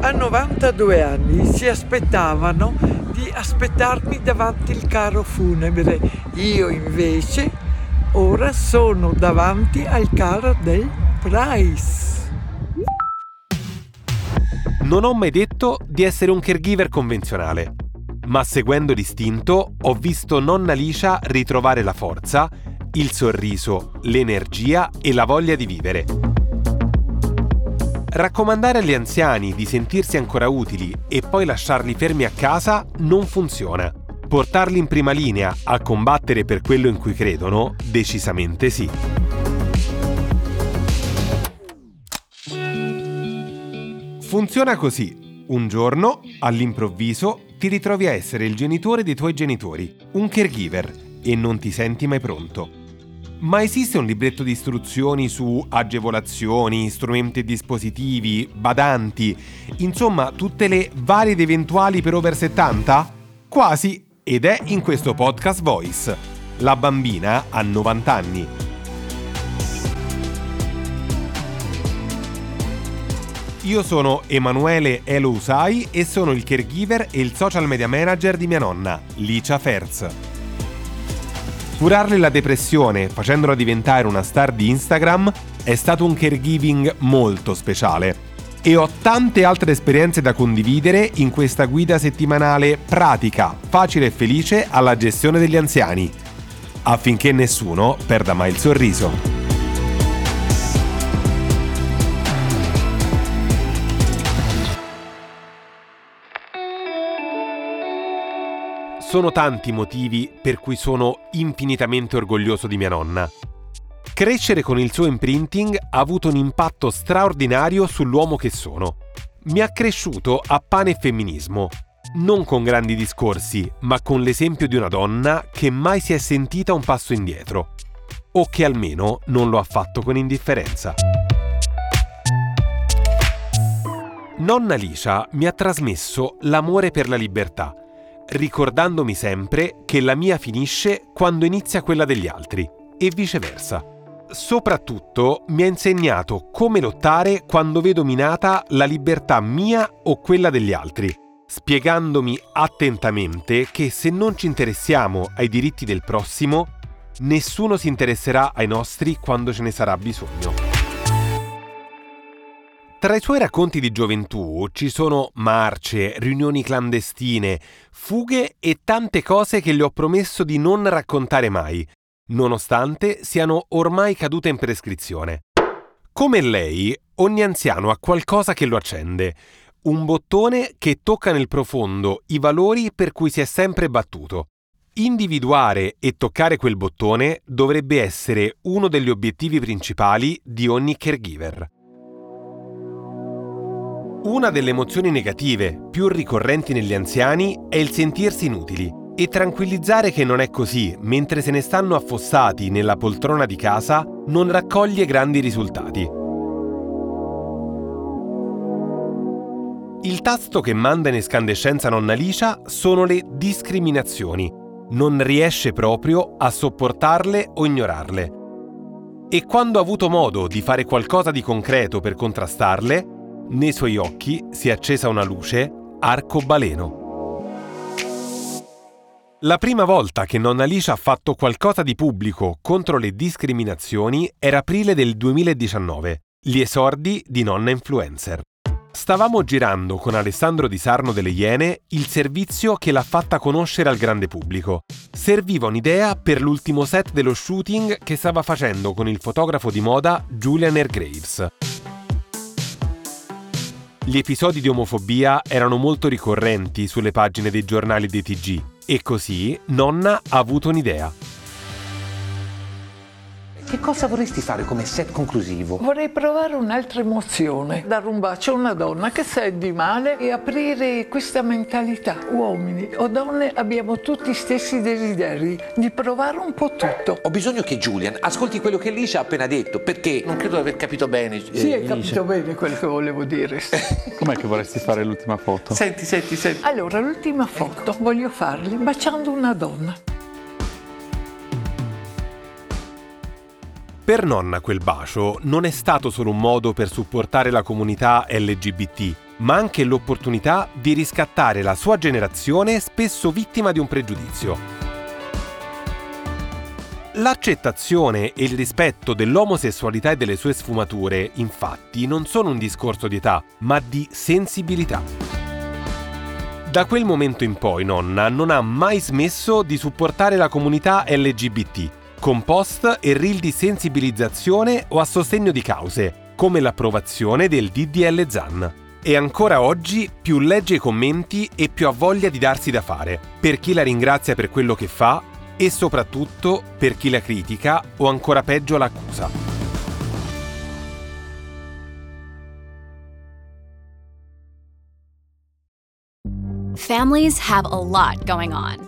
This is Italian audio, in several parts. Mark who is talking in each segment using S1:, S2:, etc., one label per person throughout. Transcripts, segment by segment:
S1: A 92 anni si aspettavano di aspettarmi davanti il carro funebre. Io invece ora sono davanti al carro del Price.
S2: Non ho mai detto di essere un caregiver convenzionale, ma seguendo l'istinto ho visto nonna Licia ritrovare la forza, il sorriso, l'energia e la voglia di vivere. Raccomandare agli anziani di sentirsi ancora utili e poi lasciarli fermi a casa non funziona. Portarli in prima linea a combattere per quello in cui credono, decisamente sì. Funziona così. Un giorno, all'improvviso, ti ritrovi a essere il genitore dei tuoi genitori, un caregiver, e non ti senti mai pronto. Ma esiste un libretto di istruzioni su agevolazioni, strumenti e dispositivi, badanti, insomma tutte le varie ed eventuali per over 70? Quasi, ed è in questo podcast Voice. La bambina ha 90 anni. Io sono Emanuele Elo Usai e sono il caregiver e il social media manager di mia nonna, Licia Ferz. Curarle la depressione facendola diventare una star di Instagram è stato un caregiving molto speciale. E ho tante altre esperienze da condividere in questa guida settimanale pratica, facile e felice alla gestione degli anziani, affinché nessuno perda mai il sorriso. Sono tanti i motivi per cui sono infinitamente orgoglioso di mia nonna. Crescere con il suo imprinting ha avuto un impatto straordinario sull'uomo che sono. Mi ha cresciuto a pane e femminismo, non con grandi discorsi, ma con l'esempio di una donna che mai si è sentita un passo indietro, o che almeno non lo ha fatto con indifferenza. Nonna Licia mi ha trasmesso l'amore per la libertà, ricordandomi sempre che la mia finisce quando inizia quella degli altri e viceversa. Soprattutto mi ha insegnato come lottare quando vedo minata la libertà mia o quella degli altri, spiegandomi attentamente che se non ci interessiamo ai diritti del prossimo, nessuno si interesserà ai nostri quando ce ne sarà bisogno. Tra i suoi racconti di gioventù ci sono marce, riunioni clandestine, fughe e tante cose che le ho promesso di non raccontare mai, nonostante siano ormai cadute in prescrizione. Come lei, ogni anziano ha qualcosa che lo accende, un bottone che tocca nel profondo i valori per cui si è sempre battuto. Individuare e toccare quel bottone dovrebbe essere uno degli obiettivi principali di ogni caregiver. Una delle emozioni negative più ricorrenti negli anziani è il sentirsi inutili e tranquillizzare che non è così mentre se ne stanno affossati nella poltrona di casa non raccoglie grandi risultati. Il tasto che manda in escandescenza nonna Licia sono le discriminazioni. Non riesce proprio a sopportarle o ignorarle. E quando ha avuto modo di fare qualcosa di concreto per contrastarle, nei suoi occhi si è accesa una luce arcobaleno. La prima volta che nonna Alicia ha fatto qualcosa di pubblico contro le discriminazioni era aprile del 2019, gli esordi di Nonna Influencer. Stavamo girando con Alessandro Di Sarno delle Iene il servizio che l'ha fatta conoscere al grande pubblico. Serviva un'idea per l'ultimo set dello shooting che stava facendo con il fotografo di moda Julian Airgraves. Gli episodi di omofobia erano molto ricorrenti sulle pagine dei giornali dei TG e così nonna ha avuto un'idea.
S3: Che cosa vorresti fare come set conclusivo?
S1: Vorrei provare un'altra emozione, dare un bacio a una donna che sa di male e aprire questa mentalità. Uomini o donne abbiamo tutti gli stessi desideri di provare un po' tutto.
S3: Ho bisogno che Julian ascolti quello che Alicia ha appena detto, perché non credo di aver capito bene. eh,
S1: Sì, hai
S3: Alicia.
S1: capito bene quello che volevo dire.
S4: Com'è che vorresti fare l'ultima foto?
S3: Senti, senti, senti.
S1: Allora, l'ultima foto voglio farle baciando una donna.
S2: Per nonna quel bacio non è stato solo un modo per supportare la comunità LGBT, ma anche l'opportunità di riscattare la sua generazione spesso vittima di un pregiudizio. L'accettazione e il rispetto dell'omosessualità e delle sue sfumature, infatti, non sono un discorso di età, ma di sensibilità. Da quel momento in poi nonna non ha mai smesso di supportare la comunità LGBT, con post e reel di sensibilizzazione o a sostegno di cause, come l'approvazione del DDL ZAN. E ancora oggi più legge i commenti e più ha voglia di darsi da fare, per chi la ringrazia per quello che fa e soprattutto per chi la critica o ancora peggio l'accusa.
S5: Families have a lot going on.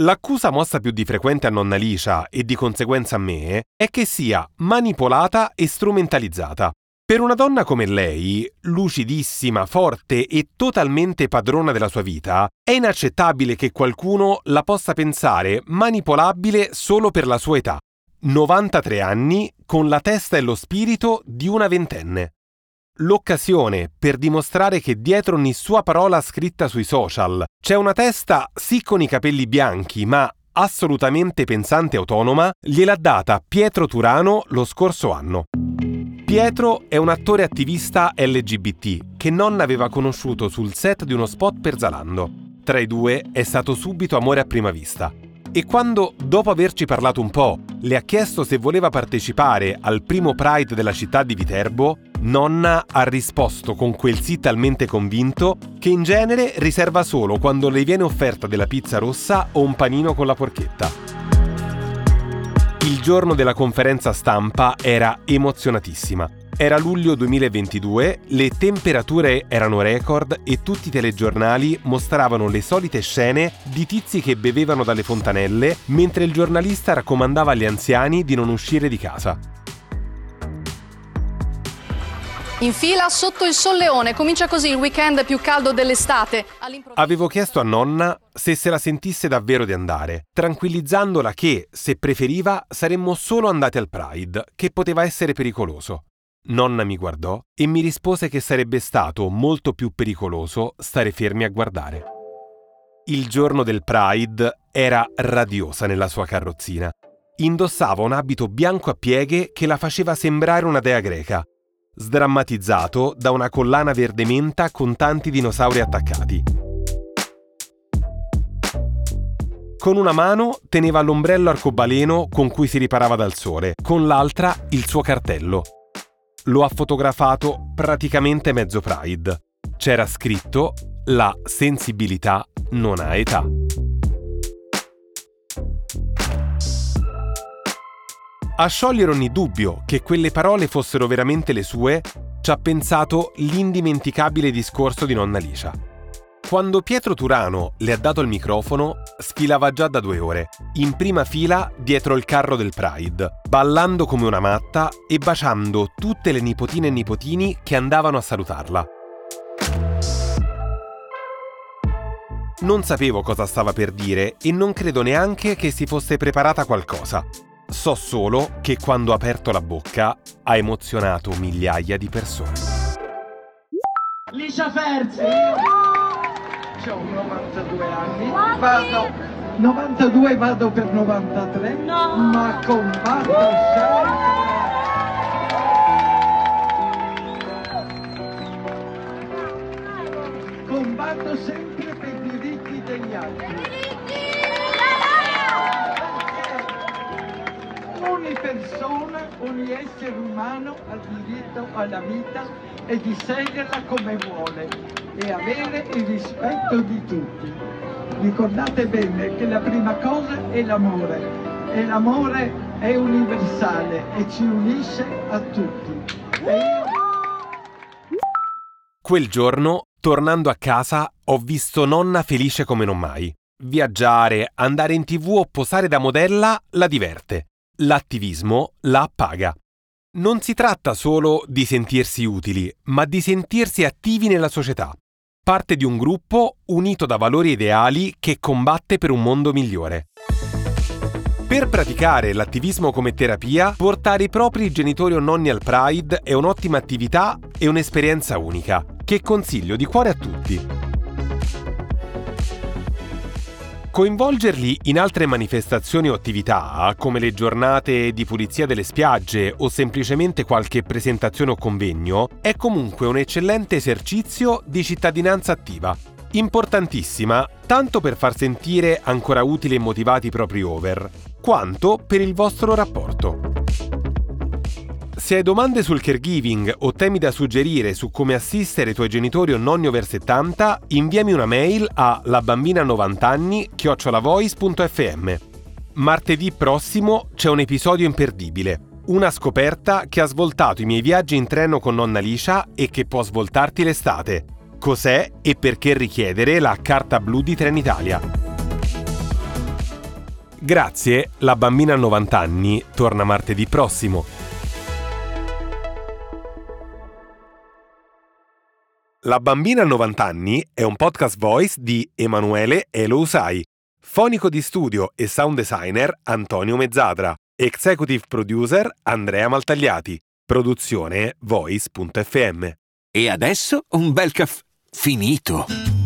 S2: L'accusa mossa più di frequente a nonna Licia e di conseguenza a me è che sia manipolata e strumentalizzata. Per una donna come lei, lucidissima, forte e totalmente padrona della sua vita, è inaccettabile che qualcuno la possa pensare manipolabile solo per la sua età. 93 anni con la testa e lo spirito di una ventenne. L'occasione per dimostrare che dietro ogni sua parola scritta sui social c'è una testa sì con i capelli bianchi, ma assolutamente pensante e autonoma, gliel'ha data Pietro Turano lo scorso anno. Pietro è un attore attivista LGBT che nonna aveva conosciuto sul set di uno spot per Zalando. Tra i due è stato subito amore a prima vista. E quando, dopo averci parlato un po', le ha chiesto se voleva partecipare al primo Pride della città di Viterbo, nonna ha risposto con quel sì talmente convinto che in genere riserva solo quando le viene offerta della pizza rossa o un panino con la porchetta. Il giorno della conferenza stampa era emozionatissima. Era luglio 2022, le temperature erano record e tutti i telegiornali mostravano le solite scene di tizi che bevevano dalle fontanelle mentre il giornalista raccomandava agli anziani di non uscire di casa.
S6: In fila sotto il solleone, comincia così il weekend più caldo dell'estate.
S2: Avevo chiesto a nonna se se la sentisse davvero di andare, tranquillizzandola che, se preferiva, saremmo solo andati al Pride, che poteva essere pericoloso. Nonna mi guardò e mi rispose che sarebbe stato molto più pericoloso stare fermi a guardare. Il giorno del Pride era radiosa nella sua carrozzina. Indossava un abito bianco a pieghe che la faceva sembrare una dea greca, sdrammatizzato da una collana verde menta con tanti dinosauri attaccati. Con una mano teneva l'ombrello arcobaleno con cui si riparava dal sole, con l'altra il suo cartello. Lo ha fotografato praticamente mezzo Pride. C'era scritto La sensibilità non ha età. A sciogliere ogni dubbio che quelle parole fossero veramente le sue, ci ha pensato l'indimenticabile discorso di nonna Licia. Quando Pietro Turano le ha dato il microfono, sfilava già da due ore, in prima fila dietro il carro del Pride, ballando come una matta e baciando tutte le nipotine e nipotini che andavano a salutarla. Non sapevo cosa stava per dire e non credo neanche che si fosse preparata qualcosa. So solo che quando ha aperto la bocca ha emozionato migliaia di persone.
S7: Licia Ferzi! Ho 92 anni, vado 92 vado per 93, ma combatto sempre. Diritto alla vita e di sceglierla come vuole e avere il rispetto di tutti. Ricordate bene che la prima cosa è l'amore e l'amore è universale e ci unisce a tutti. Io
S2: Quel giorno, tornando a casa, ho visto nonna felice come non mai. Viaggiare, andare in tv o posare da modella la diverte. L'attivismo la appaga. Non si tratta solo di sentirsi utili, ma di sentirsi attivi nella società. Parte di un gruppo unito da valori ideali che combatte per un mondo migliore. Per praticare l'attivismo come terapia, portare i propri genitori o nonni al Pride è un'ottima attività e un'esperienza unica, che consiglio di cuore a tutti. Coinvolgerli in altre manifestazioni o attività, come le giornate di pulizia delle spiagge o semplicemente qualche presentazione o convegno, è comunque un eccellente esercizio di cittadinanza attiva. Importantissima, tanto per far sentire ancora utili e motivati i propri over, quanto per il vostro rapporto. Se hai domande sul caregiving o temi da suggerire su come assistere i tuoi genitori o nonni over 70, inviami una mail a labambina90anni chiocciolavoice.fm. Martedì prossimo c'è un episodio imperdibile. Una scoperta che ha svoltato i miei viaggi in treno con nonna Licia e che può svoltarti l'estate. Cos'è e perché richiedere la carta blu di Trenitalia. Grazie, la bambina a 90 anni torna martedì prossimo. La bambina a 90 anni è un podcast voice di Emanuele Elousai, fonico di studio e sound designer Antonio Mezzadra, executive producer Andrea Maltagliati, produzione voice.fm.
S8: E adesso un bel caffè finito.